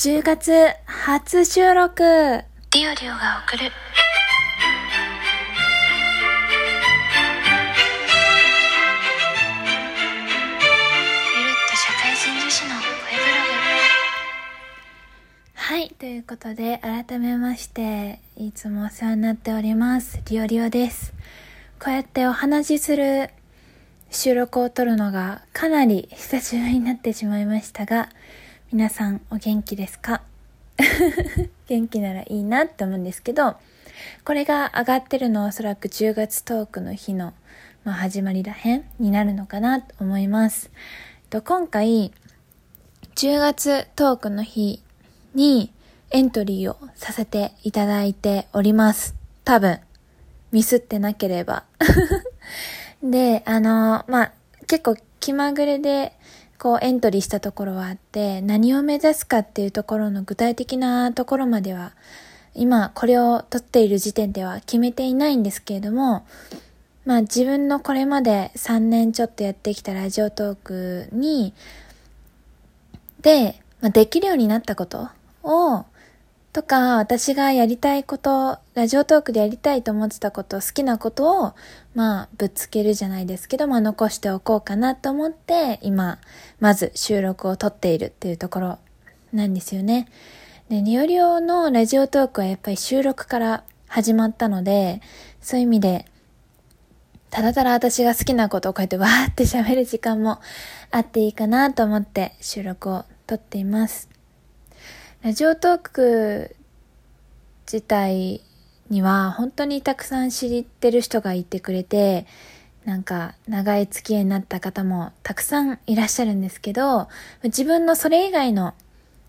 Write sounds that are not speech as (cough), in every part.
10月初収録。ディオリオが送る。ゆるっと社会人女子の声ブログ。はいということで改めましていつもお世話になっております。リオリオです。こうやってお話しする収録を撮るのがかなり久しぶりになってしまいましたが皆さんお元気ですか？(laughs) 元気ならいいなって思うんですけど、これが上がってるのはおそらく10月トークの日の、まあ、始まりらへんになるのかなと思います。と今回、10月トークの日にエントリーをさせていただいております。多分、ミスってなければ。(laughs) で、あの、まあ、結構気まぐれでこうエントリーしたところはあって、何を目指すかっていうところの具体的なところまでは、今これを撮っている時点では決めていないんですけれども、まあ自分のこれまで3年ちょっとやってきたラジオトークに、で、まあ、できるようになったことをとか、私がやりたいこと、ラジオトークでやりたいと思ってたこと、好きなことを、まあ、ぶつけるじゃないですけど、まあ、残しておこうかなと思って、今、まず収録を撮っているっていうところなんですよね。で、ニオリオのラジオトークはやっぱり収録から始まったので、そういう意味で、ただただ私が好きなことをこうやってわーって喋る時間もあっていいかなと思って収録を撮っています。ラジオトーク自体には本当にたくさん知ってる人がいてくれて、なんか長い付き合いになった方もたくさんいらっしゃるんですけど、自分のそれ以外の、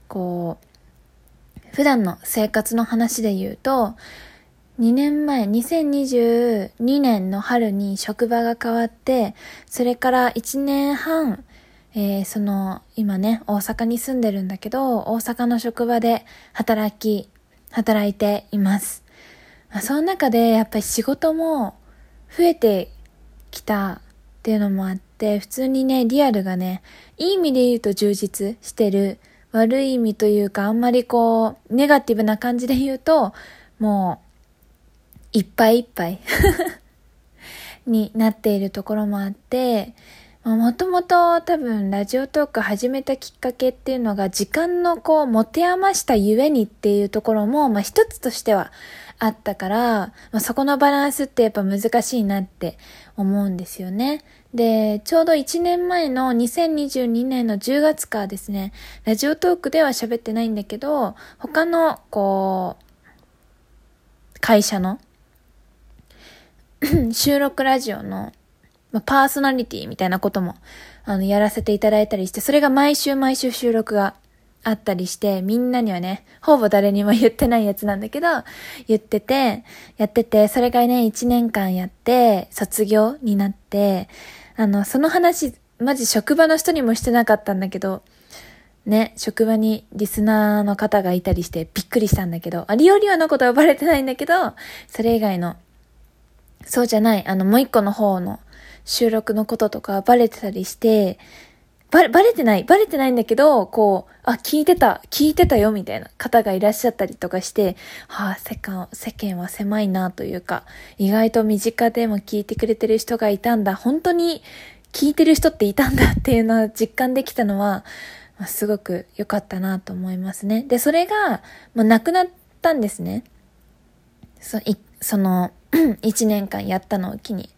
こう、普段の生活の話で言うと、2年前、2022年の春に職場が変わって、それから1年半、えー、その、今ね、大阪に住んでるんだけど、大阪の職場で働き、働いています。まあ、その中でやっぱり仕事も増えてきたっていうのもあって、普通にね、リアルがね、いい意味で言うと充実してる。悪い意味というか、あんまりこう、ネガティブな感じで言うと、もう、いっぱいいっぱい (laughs) になっているところもあって、もともと多分ラジオトーク始めたきっかけっていうのが時間のこう持て余したゆえにっていうところも、まあ一つとしてはあったから、まあ、そこのバランスってやっぱ難しいなって思うんですよね。で、ちょうど1年前の2022年の10月からですね、ラジオトークでは喋ってないんだけど、他のこう、会社の (clears throat) 収録ラジオのまあ、パーソナリティみたいなことも、あの、やらせていただいたりして、それが毎週毎週収録があったりして、みんなにはね、ほぼ誰にも言ってないやつなんだけど、言ってて、やってて、それがね、1年間やって、卒業になって、あの、その話、マジ職場の人にもしてなかったんだけど、ね、職場にリスナーの方がいたりしてびっくりしたんだけど、あ、リオリオのことはバレてないんだけど、それ以外の、そうじゃない、あの、もう一個の方の、収録のこととかバレてたりして、バレ、バレてないバレてないんだけど、こう、あ、聞いてた、聞いてたよ、みたいな方がいらっしゃったりとかして、はあ、世間、世間は狭いなというか、意外と身近でも聞いてくれてる人がいたんだ、本当に聞いてる人っていたんだ (laughs) っていうのを実感できたのは、まあ、すごく良かったなと思いますね。で、それが、まあ、なくなったんですね。そ、い、その、(clears throat) 1年間やったのを機に。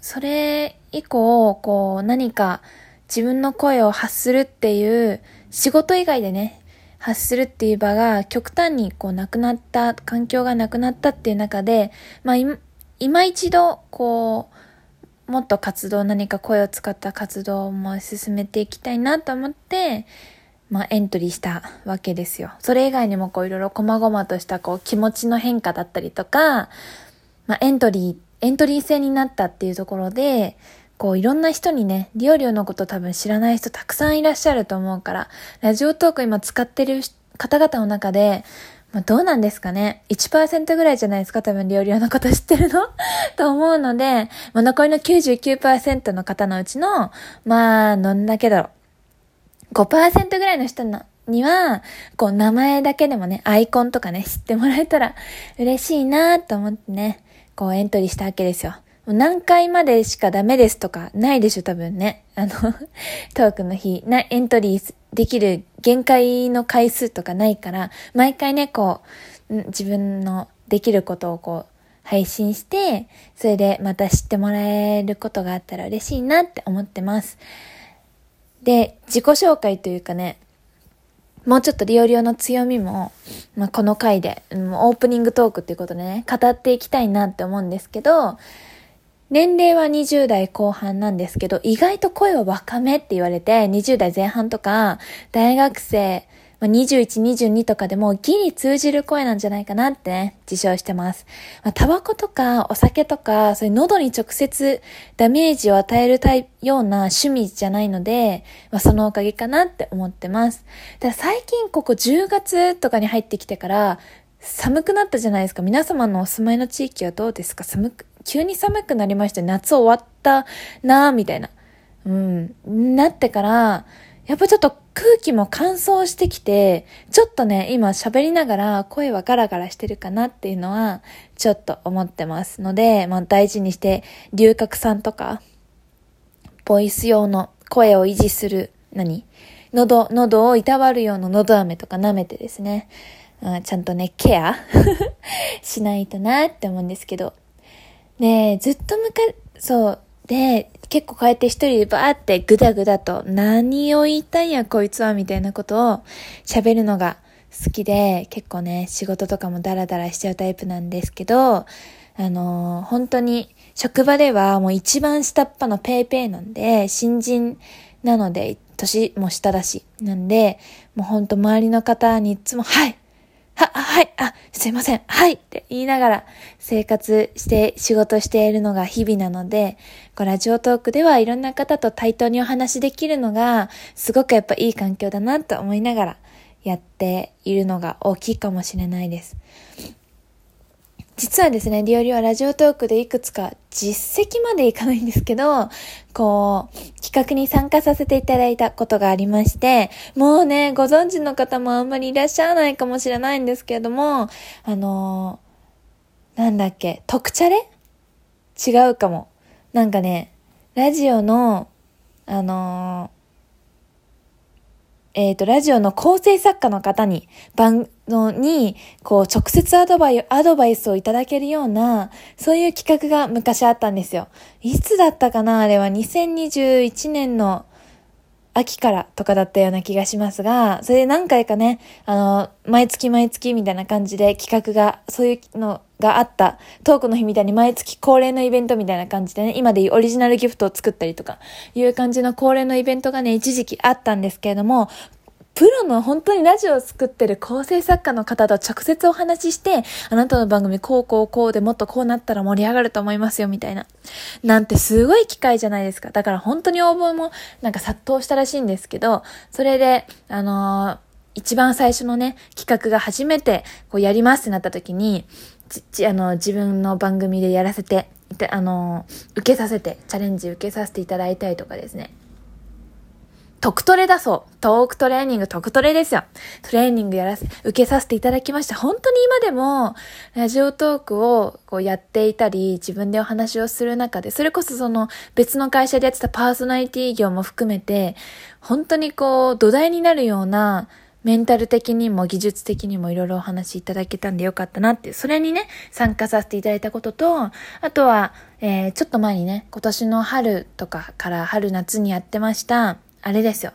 それ以降、こう、何か自分の声を発するっていう、仕事以外でね、発するっていう場が極端にこうなくなった、環境がなくなったっていう中で、まあ、今一度、こう、もっと活動、何か声を使った活動も進めていきたいなと思って、まあ、エントリーしたわけですよ。それ以外にもこういろいろ細々としたこう気持ちの変化だったりとか、まあ、エントリーエントリー制になったっていうところで、こういろんな人にね、リオリオのこと多分知らない人たくさんいらっしゃると思うから、ラジオトーク今使ってる方々の中で、まあ、どうなんですかね ?1% ぐらいじゃないですか？多分リオリオのこと知ってるの？(laughs) と思うので、まあ、残りの99%の方のうちの、まあ、どんだけだろう。5%ぐらいの人のには、こう名前だけでもね、アイコンとかね、知ってもらえたら嬉しいなと思ってね、こうエントリーしたわけですよ。何回までしかダメですとかないでしょ、多分ね。あの (laughs) トークの日、な、エントリーできる限界の回数とかないから、毎回ね、こう、自分のできることをこう、配信して、それでまた知ってもらえることがあったら嬉しいなって思ってます。で、自己紹介というかね、もうちょっとリオリオの強みも、まあ、この回で、オープニングトークっていうことでね、語っていきたいなって思うんですけど、年齢は20代後半なんですけど、意外と声は若めって言われて、20代前半とか、大学生、まあ、21、22とかでもギリ通じる声なんじゃないかなってね、自称してます。まあ、タバコとかお酒とか、そういう喉に直接ダメージを与えるような趣味じゃないので、まあ、そのおかげかなって思ってます。だ最近ここ10月とかに入ってきてから、寒くなったじゃないですか。皆様のお住まいの地域はどうですか？寒く、急に寒くなりまして、夏終わったなぁ、みたいな。うん。なってから、やっぱちょっと空気も乾燥してきて、ちょっとね、今喋りながら声はガラガラしてるかなっていうのは、ちょっと思ってます。ので、まあ大事にして、龍角散とか、ボイス用の声を維持する、何？喉、喉をいたわるような喉飴とか舐めてですね、うん、ちゃんとね、ケア (laughs) しないとなって思うんですけど。ねずっとむか、そう、で、結構こうやって一人でバーってぐだぐだと何を言いたいんやこいつはみたいなことを喋るのが好きで結構ね仕事とかもダラダラしちゃうタイプなんですけどあのー、本当に職場ではもう一番下っ端のペイペイなんで新人なので年も下だしなんでもうほんと周りの方にいつもはいは、はい、あ、すいません、はいって言いながら生活して仕事しているのが日々なので、こうラジオトークではいろんな方と対等にお話しできるのが、すごくやっぱいい環境だなと思いながらやっているのが大きいかもしれないです。実はですね、リオリはラジオトークでいくつか実績までいかないんですけど、こう、企画に参加させていただいたことがありまして、もうね、ご存知の方もあんまりいらっしゃらないかもしれないんですけれども、あのなんだっけ、特チャレ？違うかも。なんかね、ラジオの、あのえっ、ー、と、ラジオの構成作家の方に、番、のに、こう、直接アドバイ、アドバイスをいただけるような、そういう企画が昔あったんですよ。いつだったかなあれは2021年の秋からとかだったような気がしますが、それで何回かね、あの、毎月毎月みたいな感じで企画が、そういうのがあった、トークの日みたいに毎月恒例のイベントみたいな感じでね、今でいうオリジナルギフトを作ったりとか、いう感じの恒例のイベントがね、一時期あったんですけれども、プロの本当にラジオを作ってる構成作家の方と直接お話しして、あなたの番組こうこうこうでもっとこうなったら盛り上がると思いますよ、みたいな。なんてすごい機会じゃないですか。だから本当に応募もなんか殺到したらしいんですけど、それで、あのー、一番最初のね、企画が初めてこうやりますってなった時に、あの、自分の番組でやらせて、あの、受けさせて、チャレンジ受けさせていただいたりとかですね。特トレだそう。トークトレーニング、特トレですよ。トレーニングやらせ、受けさせていただきました。本当に今でも、ラジオトークをこうやっていたり、自分でお話をする中で、それこそその別の会社でやってたパーソナリティ業も含めて、本当にこう、土台になるような、メンタル的にも技術的にもいろいろお話いただけたんでよかったなって、それにね、参加させていただいたことと、あとは、えー、ちょっと前にね、今年の春とかから春夏にやってました、あれですよ。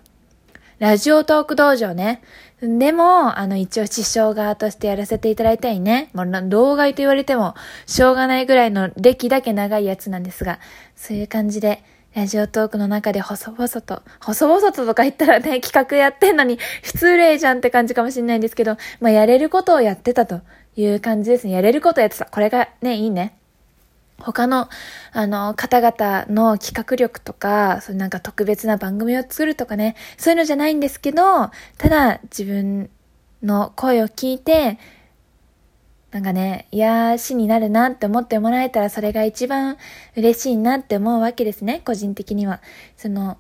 ラジオトーク道場ね。でも、あの、一応師匠側としてやらせていただいたいね。もう、動画と言われても、しょうがないぐらいの歴だけ長いやつなんですが、そういう感じで、ラジオトークの中で細々と、細々ととか言ったらね、企画やってんのに、失礼じゃんって感じかもしれないんですけど、まあ、やれることをやってたという感じですね。やれることやってた。これがね、いいね。他の、あの、方々の企画力とか、そうなんか特別な番組を作るとかね、そういうのじゃないんですけど、ただ自分の声を聞いて、なんかね、癒しになるなって思ってもらえたらそれが一番嬉しいなって思うわけですね、個人的には。その、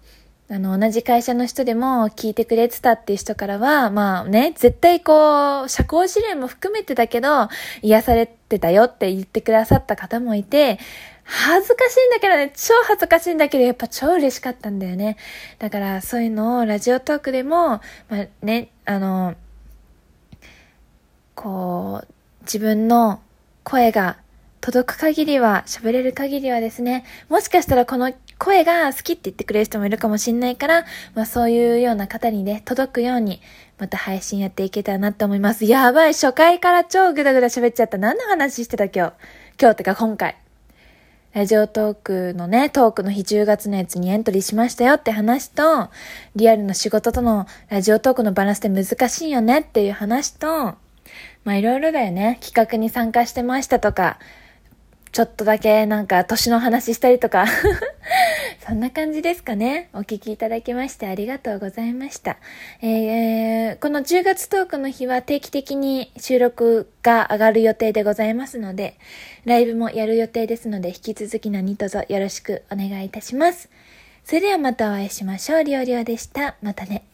あの、同じ会社の人でも聞いてくれてたっていう人からは、まあね、絶対こう、社交辞令も含めてだけど、癒されてたよって言ってくださった方もいて、恥ずかしいんだけどね、超恥ずかしいんだけど、やっぱ超嬉しかったんだよね。だからそういうのをラジオトークでも、まあね、あの、こう、自分の声が届く限りは、喋れる限りはですね、もしかしたらこの声が好きって言ってくれる人もいるかもしんないから、まあそういうような方にね、届くように、また配信やっていけたらなって思います。やばい、初回から超グダグダ喋っちゃった。何の話してた今日？今日ってか今回。ラジオトークのね、トークの日10月のやつにエントリーしましたよって話と、リアルの仕事とのラジオトークのバランスって難しいよねっていう話と、まあいろいろだよね。企画に参加してましたとか、ちょっとだけなんか年の話したりとか (laughs) そんな感じですかね。お聞きいただきましてありがとうございました。えー、この10月トークの日は定期的に収録が上がる予定でございますので、ライブもやる予定ですので、引き続き何卒よろしくお願いいたします。それではまたお会いしましょう。りょうりょうでした。またね。